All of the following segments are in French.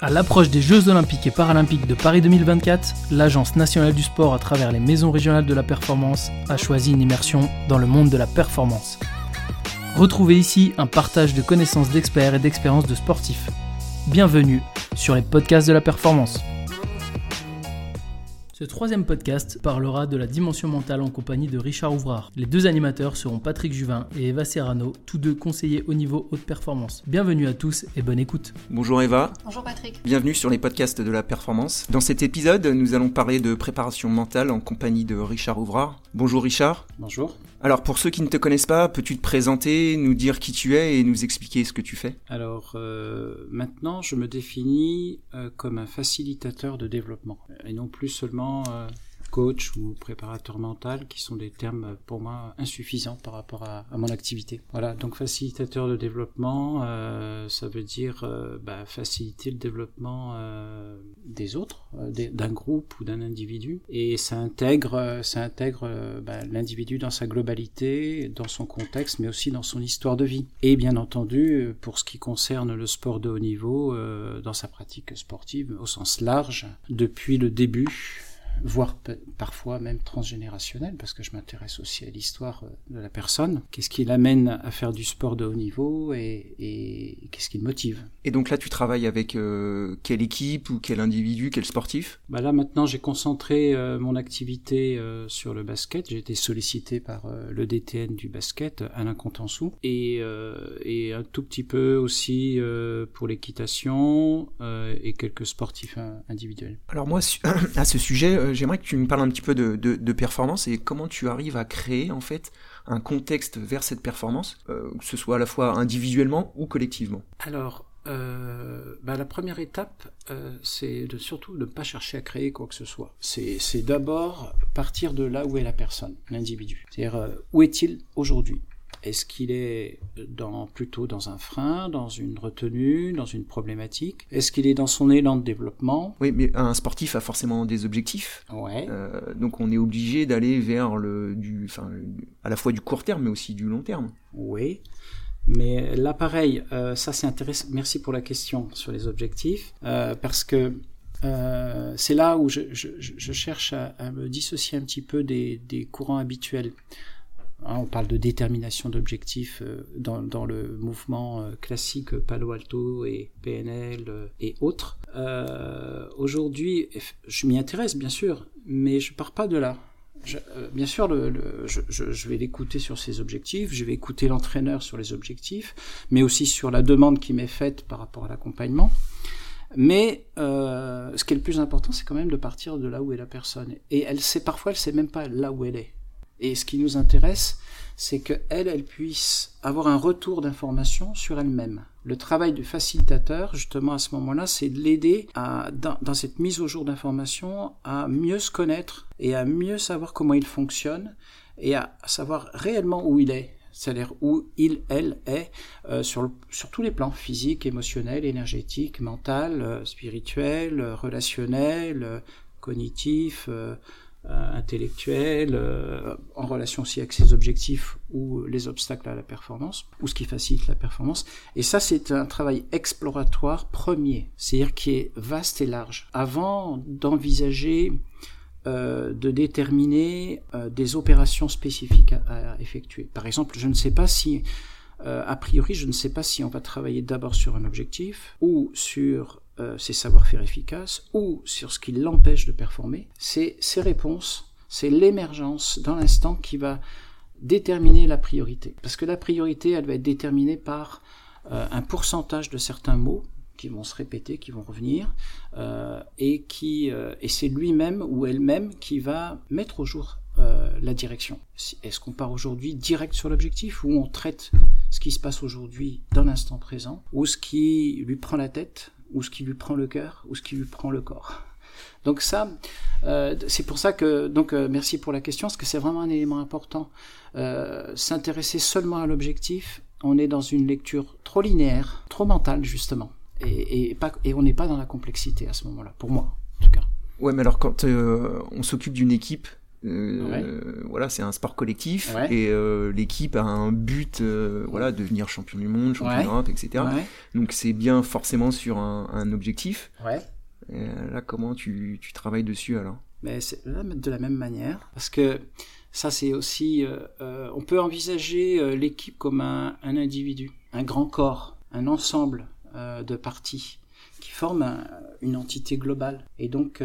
À l'approche des Jeux Olympiques et Paralympiques de Paris 2024, l'Agence nationale du sport, à travers les maisons régionales de la performance, a choisi une immersion dans le monde de la performance. Retrouvez ici un partage de connaissances d'experts et d'expériences de sportifs. Bienvenue sur les podcasts de la performance. Ce troisième podcast parlera de la dimension mentale en compagnie de Richard Ouvrard. Les deux animateurs seront Patrick Juvin et Eva Serrano, tous deux conseillers au niveau haute performance. Bienvenue à tous et bonne écoute. Bonjour Eva. Bonjour Patrick. Bienvenue sur les podcasts de la performance. Dans cet épisode, nous allons parler de préparation mentale en compagnie de Richard Ouvrard. Bonjour Richard. Bonjour. Alors pour ceux qui ne te connaissent pas, peux-tu te présenter, nous dire qui tu es et nous expliquer ce que tu fais? Alors euh, maintenant, je me définis euh, comme un facilitateur de développement et non plus seulement euh, coach ou préparateur mental, qui sont des termes pour moi insuffisants par rapport à, mon activité. Voilà, donc facilitateur de développement, euh, ça veut dire euh, bah, faciliter le développement euh, des autres, d'un groupe ou d'un individu, et ça intègre, ça intègre bah, l'individu dans sa globalité, dans son contexte, mais aussi dans son histoire de vie. Et bien entendu, pour ce qui concerne le sport de haut niveau, dans sa pratique sportive au sens large, depuis le début voire parfois même transgénérationnel, parce que je m'intéresse aussi à l'histoire euh, de la personne. Qu'est-ce qui l'amène à faire du sport de haut niveau et, qu'est-ce qui le motive? Et donc là, tu travailles avec euh, quelle équipe ou quel individu, quel sportif? Bah Là, maintenant, j'ai concentré euh, mon activité sur le basket. J'ai été sollicité par le DTN du basket, Alain Contansou, et, et un tout petit peu aussi pour l'équitation et quelques sportifs individuels. Alors moi, à ce sujet, euh, j'aimerais que tu me parles un petit peu de, performance et comment tu arrives à créer en fait un contexte vers cette performance, euh, que ce soit à la fois individuellement ou collectivement. Alors, euh, bah, la première étape, c'est de surtout ne pas chercher à créer quoi que ce soit. C'est d'abord partir de là où est la personne, l'individu. C'est-à-dire, où est-il aujourd'hui? Est-ce qu'il est dans, plutôt dans un frein, dans une retenue, dans une problématique? Est-ce qu'il est dans son élan de développement? Oui, mais un sportif a forcément des objectifs. Ouais. Euh, donc on est obligé d'aller vers le, du, enfin, à la fois du court terme, mais aussi du long terme. Oui. Mais là, pareil, euh, ça c'est intéressant. Merci pour la question sur les objectifs, euh, parce que c'est là où je, cherche à, me dissocier un petit peu des courants habituels. Hein, on parle de détermination d'objectifs euh, dans, le mouvement euh, classique Palo Alto et PNL euh, et autres. Aujourd'hui, je m'y intéresse bien sûr, mais je pars pas de là. bien sûr, je, vais l'écouter sur ses objectifs, je vais écouter l'entraîneur sur les objectifs, mais aussi sur la demande qui m'est faite par rapport à l'accompagnement. Mais ce qui est le plus important, c'est quand même de partir de là où est la personne. Et elle sait parfois, elle sait même pas là où elle est. Et ce qui nous intéresse, c'est qu'elle, elle puisse avoir un retour d'information sur elle-même. Le travail du facilitateur, justement, à ce moment-là, c'est de l'aider à, dans, cette mise au jour d'informations, à mieux se connaître et à mieux savoir comment il fonctionne et à savoir réellement où il est. C'est-à-dire où il, elle est euh, sur, sur tous les plans, physique, émotionnel, énergétique, mental, euh, spirituel, euh, relationnel, cognitif, euh, intellectuel, euh, en relation aussi avec ses objectifs ou les obstacles à la performance, ou ce qui facilite la performance. Et ça, c'est un travail exploratoire premier, c'est-à-dire qui est vaste et large. Avant d'envisager euh, de déterminer des opérations spécifiques à, effectuer. Par exemple, je ne sais pas si, a priori, je ne sais pas si on va travailler d'abord sur un objectif ou sur euh, ses savoir-faire efficaces ou sur ce qui l'empêche de performer, c'est ses réponses, c'est l'émergence dans l'instant qui va déterminer la priorité. Parce que la priorité, elle va être déterminée par euh, un pourcentage de certains mots qui vont se répéter, qui vont revenir, euh, et qui et c'est lui-même ou elle-même qui va mettre au jour la direction. Est-ce qu'on part aujourd'hui direct sur l'objectif ou on traite ce qui se passe aujourd'hui dans l'instant présent ou ce qui lui prend la tête ou ce qui lui prend le cœur, ou ce qui lui prend le corps. Donc ça, euh, c'est pour ça que, donc euh, merci pour la question, parce que c'est vraiment un élément important. Euh, s'intéresser seulement à l'objectif, on est dans une lecture trop linéaire, trop mentale justement, et, et, pas, et on n'est pas dans la complexité à ce moment-là, pour moi en tout cas. Ouais, mais alors quand on s'occupe d'une équipe, Euh, Voilà, c'est un sport collectif et euh, l'équipe a un but, euh, voilà, devenir champion du monde, champion d'Europe, etc. Donc c'est bien forcément sur un, un objectif. Là, comment tu, tu, travailles dessus alors? Mais c'est de la même manière, parce que ça c'est aussi, on peut envisager l'équipe comme un, un, individu, un grand corps, un ensemble de parties qui forment une entité globale. Et donc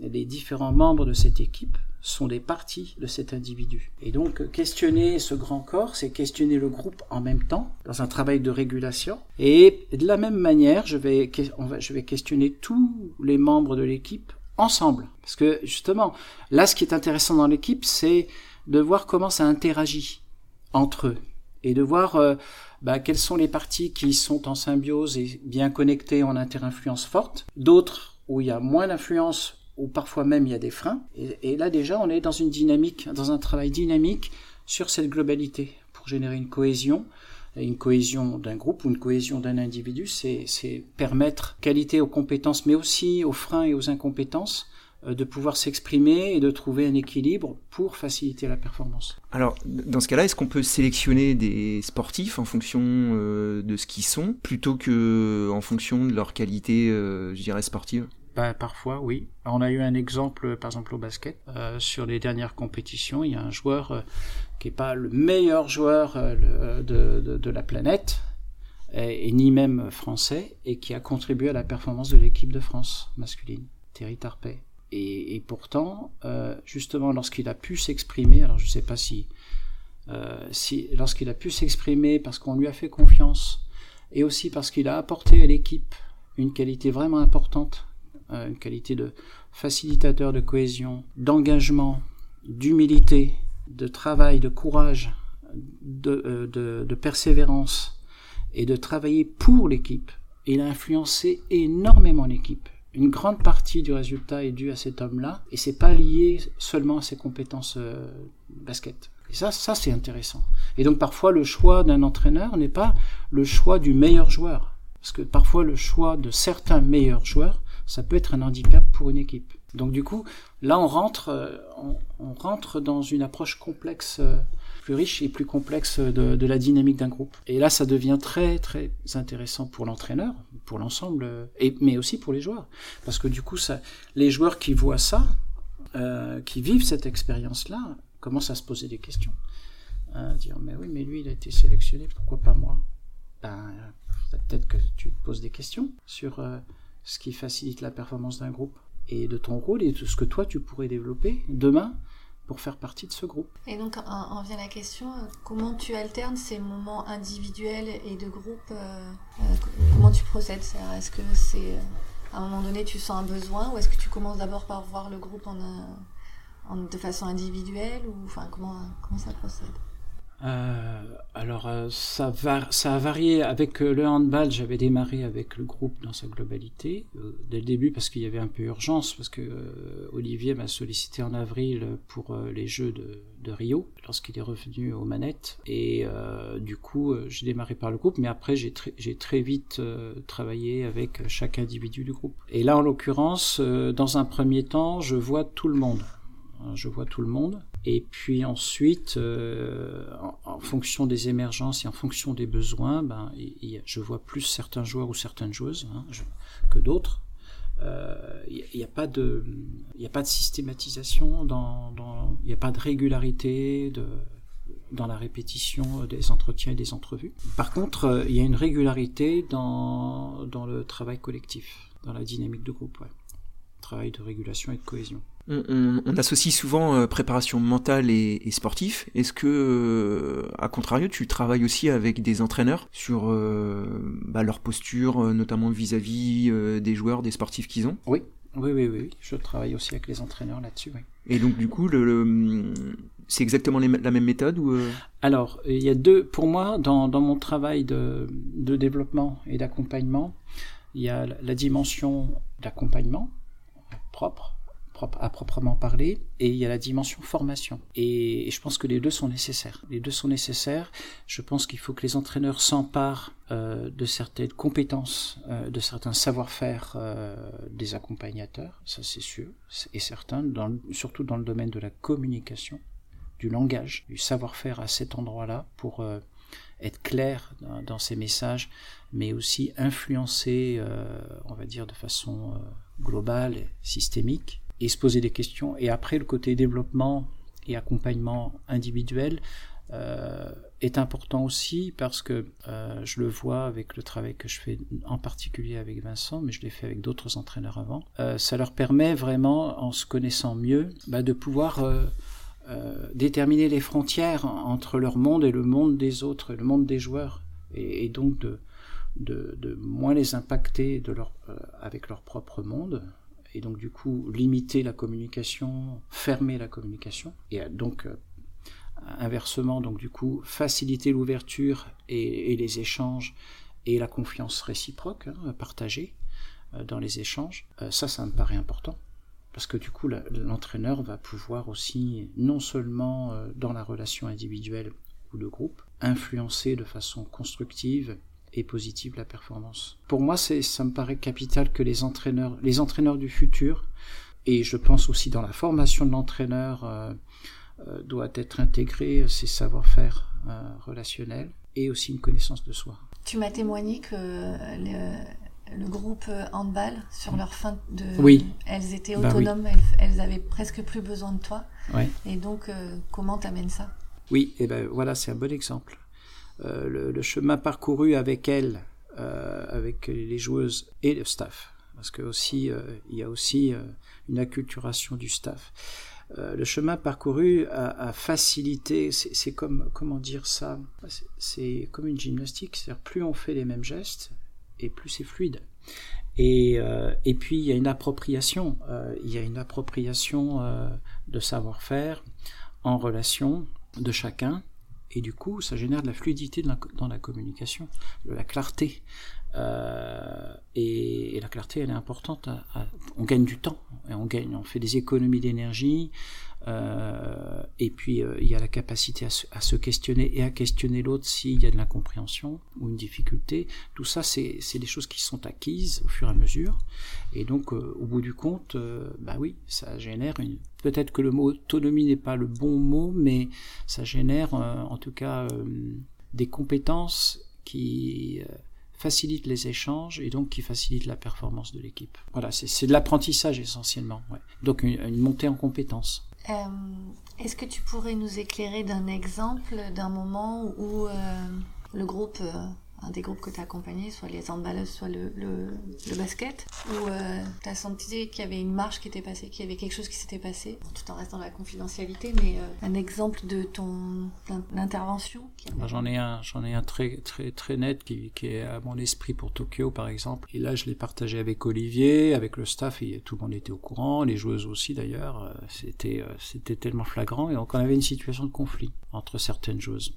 les différents membres de cette équipe sont des parties de cet individu. Et donc, questionner ce grand corps, c'est questionner le groupe en même temps, dans un travail de régulation. Et de la même manière, je vais, on va, je vais questionner tous les membres de l'équipe ensemble. Parce que, justement, là, ce qui est intéressant dans l'équipe, c'est de voir comment ça interagit entre eux. Et de voir euh, bah, quelles sont les parties qui sont en symbiose et bien connectées en interinfluence forte. D'autres où il y a moins d'influence ou parfois même il y a des freins. Et, là déjà, on est dans une dynamique, dans un travail dynamique sur cette globalité pour générer une cohésion. Une cohésion d'un groupe ou une cohésion d'un individu, c'est permettre qualité aux compétences, mais aussi aux freins et aux incompétences, euh, de pouvoir s'exprimer et de trouver un équilibre pour faciliter la performance. Alors, dans ce cas-là, est-ce qu'on peut sélectionner des sportifs en fonction euh, de ce qu'ils sont, plutôt que en fonction de leur qualité, euh, je dirais, sportive? Bah, parfois, oui. On a eu un exemple, par exemple, au basket. Euh, sur les dernières compétitions, il y a un joueur euh, qui n'est pas le meilleur joueur euh, de, la planète, et, ni même français, et qui a contribué à la performance de l'équipe de France masculine, Thierry Tarpey. Et, et pourtant, justement, lorsqu'il a pu s'exprimer, alors je ne sais pas si, si lorsqu'il a pu s'exprimer parce qu'on lui a fait confiance, et aussi parce qu'il a apporté à l'équipe une qualité vraiment importante une qualité de facilitateur de cohésion, d'engagement, d'humilité, de travail, de courage, de, euh, persévérance et de travailler pour l'équipe. Il a influencé énormément l'équipe. Une grande partie du résultat est due à cet homme-là et c'est pas lié seulement à ses compétences euh, basket. Et ça, ça c'est intéressant. Et donc parfois le choix d'un entraîneur n'est pas le choix du meilleur joueur. Parce que parfois le choix de certains meilleurs joueurs ça peut être un handicap pour une équipe. Donc du coup, là on rentre, euh, on, rentre dans une approche complexe, euh, plus riche et plus complexe de, la dynamique d'un groupe. Et là, ça devient très très intéressant pour l'entraîneur, pour l'ensemble, euh, mais aussi pour les joueurs, parce que du coup, les joueurs qui voient ça, qui vivent cette expérience-là, commencent à se poser des questions, à dire mais oui, mais lui, il a été sélectionné, pourquoi pas moi? Ben peut-être que tu te poses des questions sur ce qui facilite la performance d'un groupe et de ton rôle et de ce que toi tu pourrais développer demain pour faire partie de ce groupe. Et donc en vient la question, euh, comment tu alternes ces moments individuels et de groupe euh, euh, Comment tu procèdes? Est-ce que c'est à un moment donné tu sens un besoin ou est-ce que tu commences d'abord par voir le groupe en, de façon individuelle ou enfin comment comment ça procède? Euh, alors euh, ça, a varié avec euh, le handball. J'avais démarré avec le groupe dans sa globalité dès le début parce qu'il y avait un peu urgence parce que Olivier m'a sollicité en avril pour les Jeux de, Rio lorsqu'il est revenu aux manettes et du coup j'ai démarré par le groupe mais après j'ai très vite travaillé avec chaque individu du groupe. Et là en l'occurrence dans un premier temps je vois tout le monde je vois tout le monde et puis ensuite, euh, en, fonction des émergences et en fonction des besoins, ben, je vois plus certains joueurs ou certaines joueuses hein, que d'autres. Il euh, n'y a, a, pas de, il systématisation, dans, dans, il n'y a pas de régularité dans la répétition des entretiens et des entrevues. Par contre, il y a une régularité dans, dans le travail collectif, dans la dynamique de groupe, ouais. Travail de régulation et de cohésion on, on, on, associe souvent euh, préparation mentale et, et sportif. Est-ce que, euh, à contrario, tu travailles aussi avec des entraîneurs sur euh, bah, leur posture, notamment vis-à-vis -vis, des joueurs, des sportifs qu'ils ont? Oui, oui, oui, oui. Je travaille aussi avec les entraîneurs là-dessus. Oui. Et donc, du coup, le, le c'est exactement les, la même méthode ou Alors, il y a deux. Pour moi, dans, dans mon travail de, de développement et d'accompagnement, il y a la dimension d'accompagnement propre à proprement parler, et il y a la dimension formation. Et, je pense que les deux sont nécessaires. Les deux sont nécessaires. Je pense qu'il faut que les entraîneurs s'emparent euh, de certaines compétences, euh, de certains savoir-faire euh, des accompagnateurs, ça c'est sûr et certain, dans, surtout dans le domaine de la communication, du langage, du savoir-faire à cet endroit-là pour être clair dans, dans, ses messages, mais aussi influencer, on va dire, de façon globale, systémique, et se poser des questions. Et après, le côté développement et accompagnement individuel euh, est important aussi parce que euh, je le vois avec le travail que je fais en particulier avec Vincent, mais je l'ai fait avec d'autres entraîneurs avant. Euh, ça leur permet vraiment, en se connaissant mieux, bah, de pouvoir déterminer les frontières entre leur monde et le monde des autres, le monde des joueurs, et, et donc de, de, moins les impacter de leur, avec leur propre monde, et donc du coup limiter la communication, fermer la communication, et donc euh, inversement donc du coup faciliter l'ouverture et, les échanges et la confiance réciproque hein, partagée euh, dans les échanges. Euh, ça, ça me paraît important parce que du coup l'entraîneur va pouvoir aussi non seulement dans la relation individuelle ou de groupe influencer de façon constructive et positive la performance. Pour moi, c'est, ça me paraît capital que les entraîneurs, les entraîneurs du futur, et je pense aussi dans la formation de l'entraîneur, euh, euh, doit être intégré ces savoir-faire euh, relationnels et aussi une connaissance de soi. Tu m'as témoigné que le, groupe handball, sur leur fin de... Oui. Elles étaient bah autonomes, elles, avaient presque plus besoin de toi. Et donc, comment t'amènes ça? Oui, et ben voilà, c'est un bon exemple. Euh, le, chemin parcouru avec elle, euh, avec les joueuses et le staff, parce que aussi euh, il y a aussi une acculturation du staff. le chemin parcouru a, facilité, c'est comme comment dire ça, c'est comme une gymnastique, c'est-à-dire plus on fait les mêmes gestes et plus c'est fluide. Et, puis il y a une appropriation, il y a une appropriation de savoir-faire en relation de chacun et du coup, ça génère de la fluidité dans la communication, de la clarté. Euh, et, la clarté, elle est importante. on gagne du temps, et on gagne, on fait des économies d'énergie. Euh, et puis euh, il y a la capacité à se, questionner et à questionner l'autre s'il y a de l'incompréhension ou une difficulté. Tout ça, c'est des choses qui sont acquises au fur et à mesure. Et donc, au bout du compte, bah oui, ça génère une. Peut-être que le mot autonomie n'est pas le bon mot, mais ça génère en tout cas des compétences qui facilite les échanges et donc qui facilite la performance de l'équipe. Voilà, c'est de l'apprentissage essentiellement. Donc une, montée en compétences. Euh, est-ce que tu pourrais nous éclairer d'un exemple d'un moment où euh, le groupe euh, un des groupes que tu as accompagné, soit les handballeuses, soit le, le, basket, où euh, tu as senti qu'il y avait une marche qui était passée, qu'il y avait quelque chose qui s'était passé, tout en restant dans la confidentialité, mais euh, un exemple de ton intervention J'en ai un, j'en ai un très, très, très net qui, est à mon esprit pour Tokyo, par exemple. Et là, je l'ai partagé avec Olivier, avec le staff, et tout le monde était au courant, les joueuses aussi d'ailleurs. Euh, c'était, c'était tellement flagrant, et donc on avait une situation de conflit entre certaines joueuses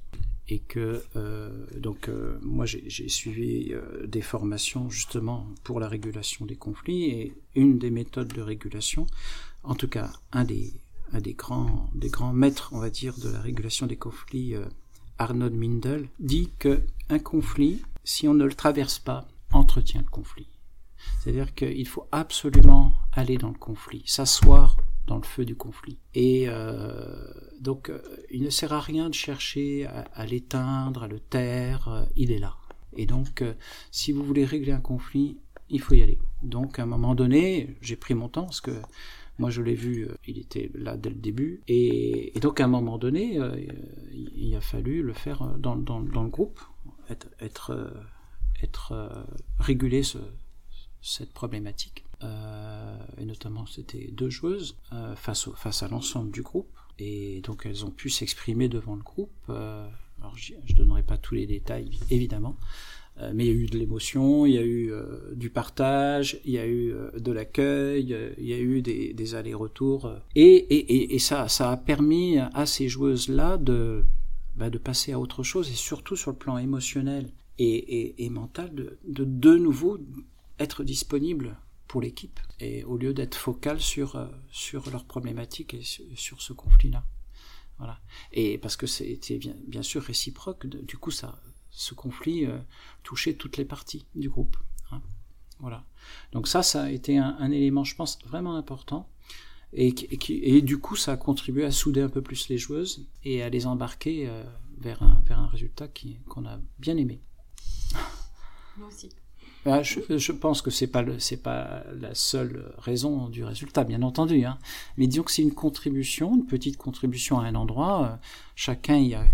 et que euh, donc euh, moi j'ai suivi euh, des formations justement pour la régulation des conflits et une des méthodes de régulation, en tout cas un des un des grands des grands maîtres on va dire de la régulation des conflits, Arnold Mindel, dit que un conflit, si on ne le traverse pas, entretient le conflit. C'est-à-dire qu'il faut absolument aller dans le conflit, s'asseoir dans le feu du conflit. Et euh, donc, euh, il ne sert à rien de chercher à, l'éteindre, à le taire, euh, il est là. Et donc, si vous voulez régler un conflit, il faut y aller. Donc, à un moment donné, j'ai pris mon temps parce que moi, je l'ai vu, il était là dès le début. Et, donc, à un moment donné, il a fallu le faire dans, le groupe, être, être, être réguler ce, cette problématique. Euh, et notamment c'était deux joueuses euh, face, au, face à l'ensemble du groupe. Et donc elles ont pu s'exprimer devant le groupe. Euh, alors je ne donnerai pas tous les détails évidemment, mais il y a eu de l'émotion, il y a eu du partage, il y a eu de l'accueil, il y a eu des, allers-retours. Et, et, et, ça, ça a permis à ces joueuses-là de, bah, de passer à autre chose, et surtout sur le plan émotionnel et, et mental, de, de de nouveau être disponible pour l'équipe, et au lieu d'être focal sur, euh, sur leurs problématiques et sur, ce conflit-là. Voilà. Et parce que c'était bien, bien, sûr réciproque, du coup, ça, ce conflit euh, touchait toutes les parties du groupe. Hein. Voilà. Donc ça, ça a été un, élément, je pense, vraiment important. Et, et, du coup, ça a contribué à souder un peu plus les joueuses et à les embarquer euh, vers, un, vers un résultat qu'on a bien aimé. Moi aussi. Je, pense que c'est pas pas la seule raison du résultat, bien entendu. Hein. Mais disons que c'est une contribution, une petite contribution à un endroit. Euh, chacun y a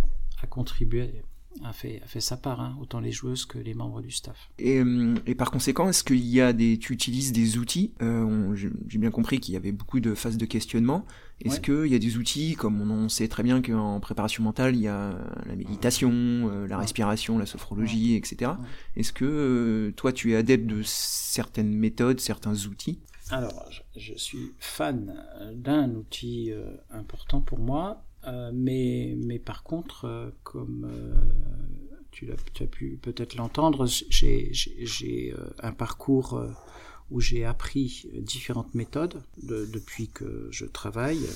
contribué a fait, a fait sa part, hein, autant les joueuses que les membres du staff. Et, euh, et par conséquent, est-ce qu'il y a des, tu utilises des outils euh, J'ai bien compris qu'il y avait beaucoup de phases de questionnement. Est-ce qu'il y a des outils, comme on sait très bien qu'en préparation mentale, il y a la méditation, euh, la respiration, la sophrologie, etc. Est-ce que toi, tu es adepte de certaines méthodes, certains outils? Alors, je, suis fan d'un outil important pour moi, euh, mais, mais par contre, euh, comme euh, tu, as, tu, as, pu peut-être l'entendre, j'ai un parcours où j'ai appris différentes méthodes depuis que je travaille,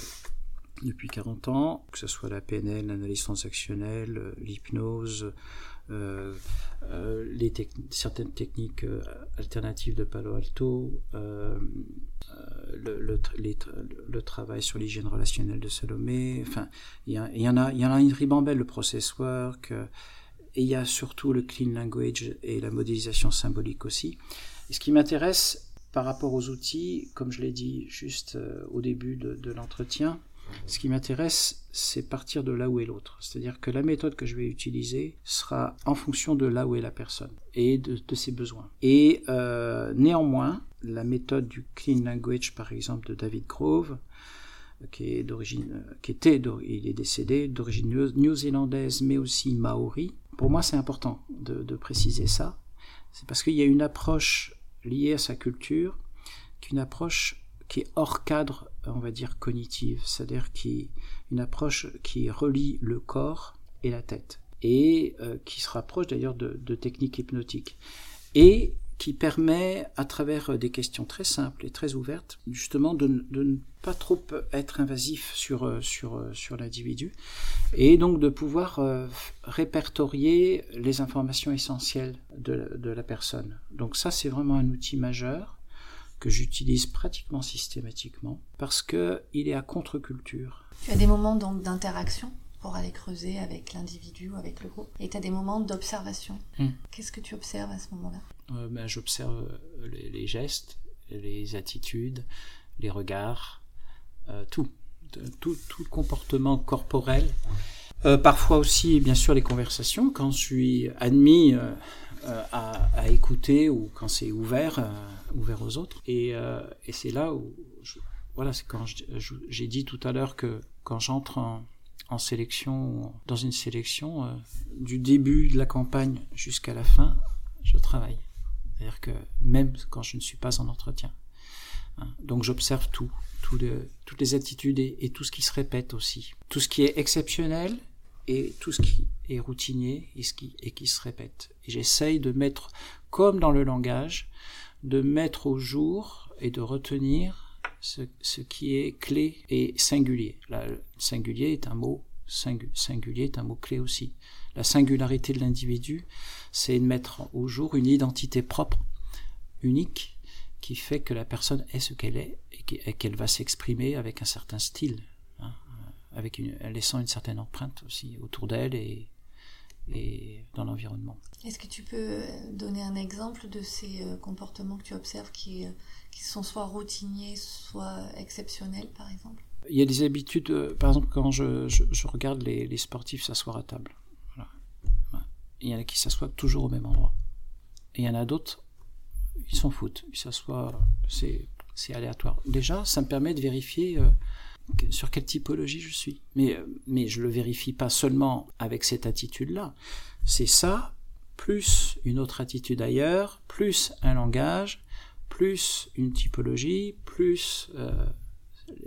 depuis 40 ans, que ce soit la PNL, l'analyse transactionnelle, l'hypnose, euh, euh, certaines techniques euh, alternatives de Palo Alto, le, travail sur l'hygiène relationnelle de Salomé, enfin, il y, en a, y une ribambelle, le process work, et il y a surtout le clean language et la modélisation symbolique aussi. Et ce qui m'intéresse par rapport aux outils, comme je l'ai dit juste au début de l'entretien, ce qui m'intéresse, c'est partir de là où est l'autre. C'est-à-dire que la méthode que je vais utiliser sera en fonction de là où est la personne et de, ses besoins. Et euh, néanmoins, la méthode du clean language, par exemple, de David Grove, qui est d'origine, euh, qui était, il est décédé, d'origine néo-zélandaise, mais aussi maori. Pour moi, c'est important de, de préciser ça. C'est parce qu'il y a une approche liée à sa culture, qui est une approche qui est hors cadre on va dire, cognitive, c'est-à-dire qui, une approche qui relie le corps et la tête, et euh, qui se rapproche d'ailleurs de, techniques hypnotiques, et qui permet, à travers des questions très simples et très ouvertes, justement de, ne pas trop être invasif sur, euh, sur, euh, sur l'individu, et donc de pouvoir répertorier les informations essentielles de, de la personne. Donc ça, c'est vraiment un outil majeur que j'utilise pratiquement systématiquement parce que il est à contre-culture. Tu as des moments donc d'interaction pour aller creuser avec l'individu ou avec le groupe et tu as des moments d'observation. Hmm. Qu'est-ce que tu observes à ce moment-là? Euh, ben, J'observe euh, les, gestes, les attitudes, les regards, euh, tout. tout. tout. le comportement corporel. parfois aussi, bien sûr, les conversations. Quand je suis admis à, écouter ou quand c'est ouvert, ouvert aux autres. Et, euh, et c'est là où, voilà, c'est quand j'ai dit tout à l'heure que quand j'entre en, sélection, dans une sélection, euh, du début de la campagne jusqu'à la fin, je travaille. C'est-à-dire que même quand je ne suis pas en entretien. Hein. donc j'observe tout, tout toutes les attitudes et, et, tout ce qui se répète aussi. Tout ce qui est exceptionnel et tout ce qui est routinier et, ce qui, et qui se répète. Et j'essaye de mettre, comme dans le langage, de mettre au jour et de retenir ce, qui est clé et singulier. Le singulier est un mot singulier est un mot clé aussi. La singularité de l'individu, c'est de mettre au jour une identité propre, unique, qui fait que la personne est ce qu'elle est et qu'elle va s'exprimer avec un certain style, hein, avec laissant une certaine empreinte aussi autour d'elle et, et dans l'environnement. Est-ce que tu peux donner un exemple de ces euh, comportements que tu observes qui, euh, qui sont soit routiniers, soit exceptionnels, par exemple? Il y a des habitudes, euh, par exemple, quand je, je, regarde les, les, sportifs s'asseoir à table. Voilà. Il y en a qui s'assoient toujours au même endroit. Et il y en a d'autres, ils s'en foutent. Ils s'assoient, c'est aléatoire. Déjà, ça me permet de vérifier sur quelle typologie je suis. Mais, euh, mais je le vérifie pas seulement avec cette attitude-là. C'est ça, plus une autre attitude ailleurs, plus un langage, plus une typologie, plus euh,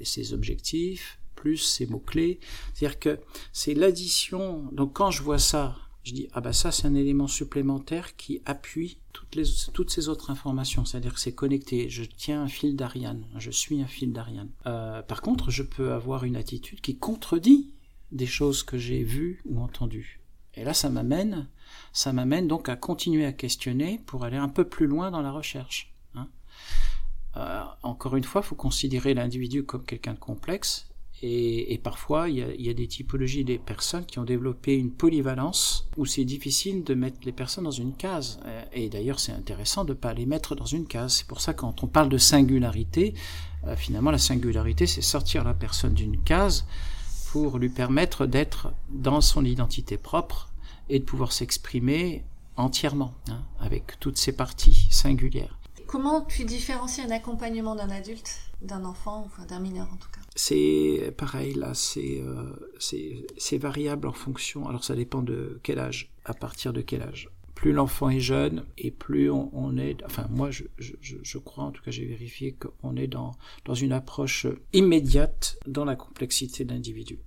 ses objectifs, plus ses mots-clés. C'est-à-dire que c'est l'addition. Donc quand je vois ça je dis ah bah ça c'est un élément supplémentaire qui appuie toutes les toutes ces autres informations. C'est-à-dire que c'est connecté. Je tiens un fil d'Ariane. Je suis un fil d'Ariane. Euh, par contre je peux avoir une attitude qui contredit des choses que j'ai vues ou entendues. Et là ça m'amène ça m'amène donc à continuer à questionner pour aller un peu plus loin dans la recherche hein. euh, encore une fois il faut considérer l'individu comme quelqu'un de complexe et, et parfois, il y, a, il y, a, des typologies des personnes qui ont développé une polyvalence où c'est difficile de mettre les personnes dans une case. Et d'ailleurs, c'est intéressant de ne pas les mettre dans une case. C'est pour ça quand on parle de singularité, euh, finalement, la singularité, c'est sortir la personne d'une case pour lui permettre d'être dans son identité propre et de pouvoir s'exprimer entièrement, hein, avec toutes ses parties singulières. Comment tu différencies un accompagnement d'un adulte, d'un enfant, enfin d'un mineur en tout cas? C'est pareil là, c'est euh, variable en fonction. Alors ça dépend de quel âge, à partir de quel âge. Plus l'enfant est jeune et plus on, est. Enfin moi je, je, je, crois, en tout cas j'ai vérifié qu'on est dans dans une approche immédiate dans la complexité de l'individu,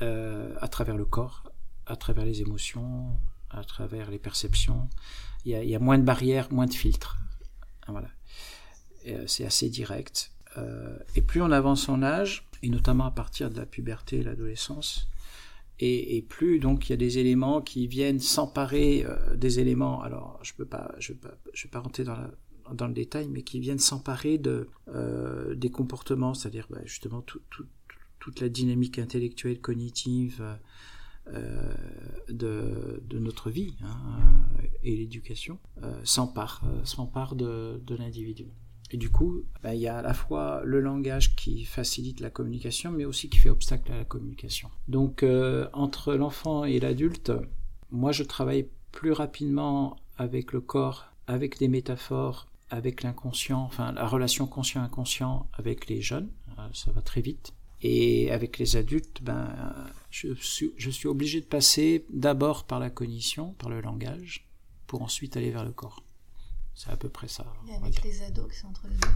euh, à travers le corps, à travers les émotions, à travers les perceptions. Il y a moins de barrières, moins de filtres. Voilà. C'est assez direct. Euh, et plus on avance en âge, et notamment à partir de la puberté et l'adolescence, et, plus donc il y a des éléments qui viennent s'emparer euh, des éléments. Alors je peux pas, je peux vais pas rentrer dans, la, dans le détail, mais qui viennent s'emparer de euh, des comportements, c'est-à-dire bah, justement tout, tout, toute la dynamique intellectuelle, cognitive. Euh, de, de, notre vie hein, et l'éducation euh, s'empare de, de l'individu. Et du coup, bah, il y a à la fois le langage qui facilite la communication, mais aussi qui fait obstacle à la communication. Donc, euh, entre l'enfant et l'adulte, moi, je travaille plus rapidement avec le corps, avec des métaphores, avec l'inconscient, enfin, la relation conscient-inconscient avec les jeunes, euh, ça va très vite. Et avec les adultes, ben, je suis, je suis obligé de passer d'abord par la cognition, par le langage, pour ensuite aller vers le corps. C'est à peu près ça. Et avec les ados qui sont entre les deux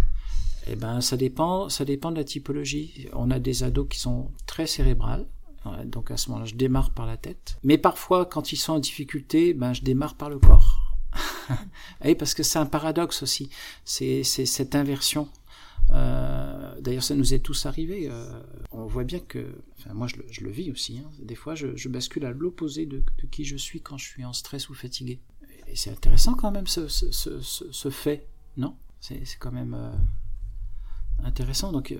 Eh ben, ça dépend, ça dépend de la typologie. On a des ados qui sont très cérébrales. Donc à ce moment-là, je démarre par la tête. Mais parfois, quand ils sont en difficulté, ben, je démarre par le corps. Et parce que c'est un paradoxe aussi. C'est cette inversion. Euh, D'ailleurs, ça nous est tous arrivé. Euh, on voit bien que, enfin, moi, je le, vis aussi. Hein. Des fois, je, bascule à l'opposé de, qui je suis quand je suis en stress ou fatigué et c'est intéressant quand même ce, fait, non? C'est quand même euh, intéressant. Donc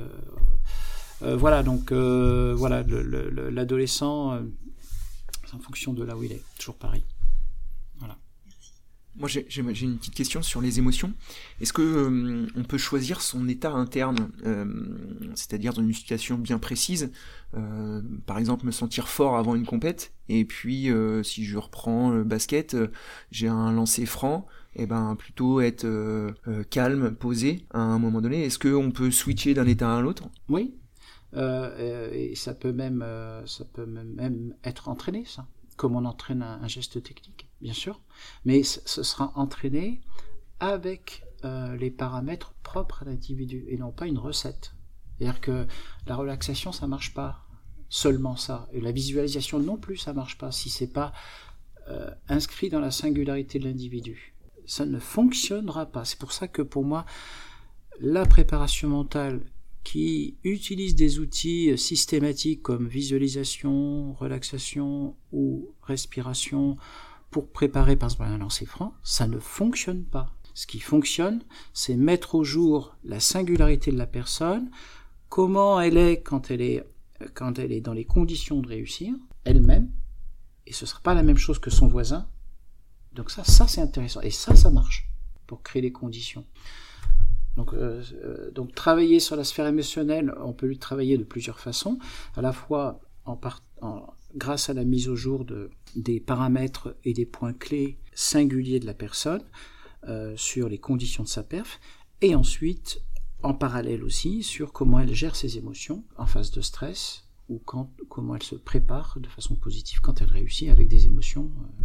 voilà, donc voilà, l'adolescent, euh, en fonction de là où il est, toujours pareil. Moi, j'ai une petite question sur les émotions. Est-ce que euh, on peut choisir son état interne, euh, c'est-à-dire dans une situation bien précise, euh, par exemple me sentir fort avant une compète, et puis si je reprends le basket, j'ai un lancer franc, et eh ben plutôt être calme, posé à un moment donné. Est-ce qu'on peut switcher d'un état à l'autre Oui, et ça peut même, ça peut même être entraîné, ça, comme on entraîne un geste technique bien sûr, mais ce sera entraîné avec euh, les paramètres propres à l'individu et non pas une recette. C'est-à-dire que la relaxation, ça marche pas seulement ça, et la visualisation non plus, ça marche pas si c'est pas euh, inscrit dans la singularité de l'individu. Ça ne fonctionnera pas. C'est pour ça que pour moi, la préparation mentale qui utilise des outils systématiques comme visualisation, relaxation ou respiration, pour préparer par exemple un lancer franc, ça ne fonctionne pas. Ce qui fonctionne, c'est mettre au jour la singularité de la personne, comment elle est quand elle est, quand elle est dans les conditions de réussir, elle-même, et ce ne sera pas la même chose que son voisin. Donc ça, ça c'est intéressant. Et ça, ça marche pour créer les conditions. Donc, euh, euh donc travailler sur la sphère émotionnelle, on peut lui travailler de plusieurs façons, à la fois en, part, en grâce à la mise au jour de, des paramètres et des points clés singuliers de la personne euh, sur les conditions de sa perf, et ensuite, en parallèle aussi, sur comment elle gère ses émotions en phase de stress, ou comment elle se prépare de façon positive quand elle réussit avec des émotions euh,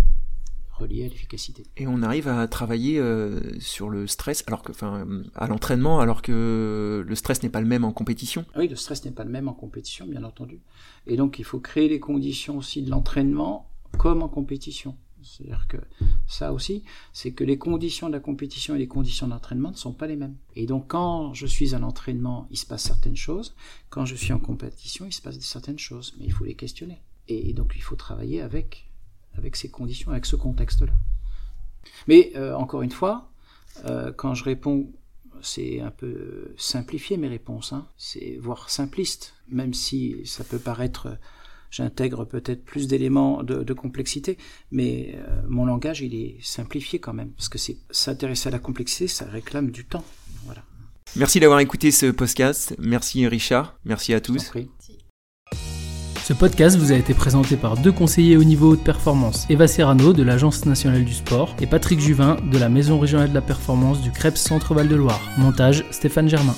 relié à l'efficacité. Et on arrive à travailler euh, sur le stress, alors que, enfin, à l'entraînement, alors que le stress n'est pas le même en compétition. Oui, le stress n'est pas le même en compétition, bien entendu. Et donc, il faut créer les conditions aussi de l'entraînement comme en compétition. C'est-à-dire que ça aussi, c'est que les conditions de la compétition et les conditions d'entraînement ne sont pas les mêmes. Et donc quand je suis à l'entraînement, il se passe certaines choses. Quand je suis en compétition, il se passe certaines choses. Mais il faut les questionner. Et donc il faut travailler avec, avec ces conditions, avec ce contexte-là. Mais euh, encore une fois, euh, quand je réponds, c'est un peu simplifié mes réponses, hein. c'est voire simpliste, même si ça peut paraître j'intègre peut-être plus d'éléments de, complexité, mais euh, mon langage, il est simplifié quand même, parce que s'intéresser à la complexité, ça réclame du temps. Voilà. Merci d'avoir écouté ce podcast. Merci Richard. Merci à tous. Ce podcast vous a été présenté par deux conseillers au niveau de performance, Eva Serrano de l'Agence nationale du sport et Patrick Juvin de la Maison régionale de la performance du CREPS Centre-Val de Loire. Montage Stéphane Germain.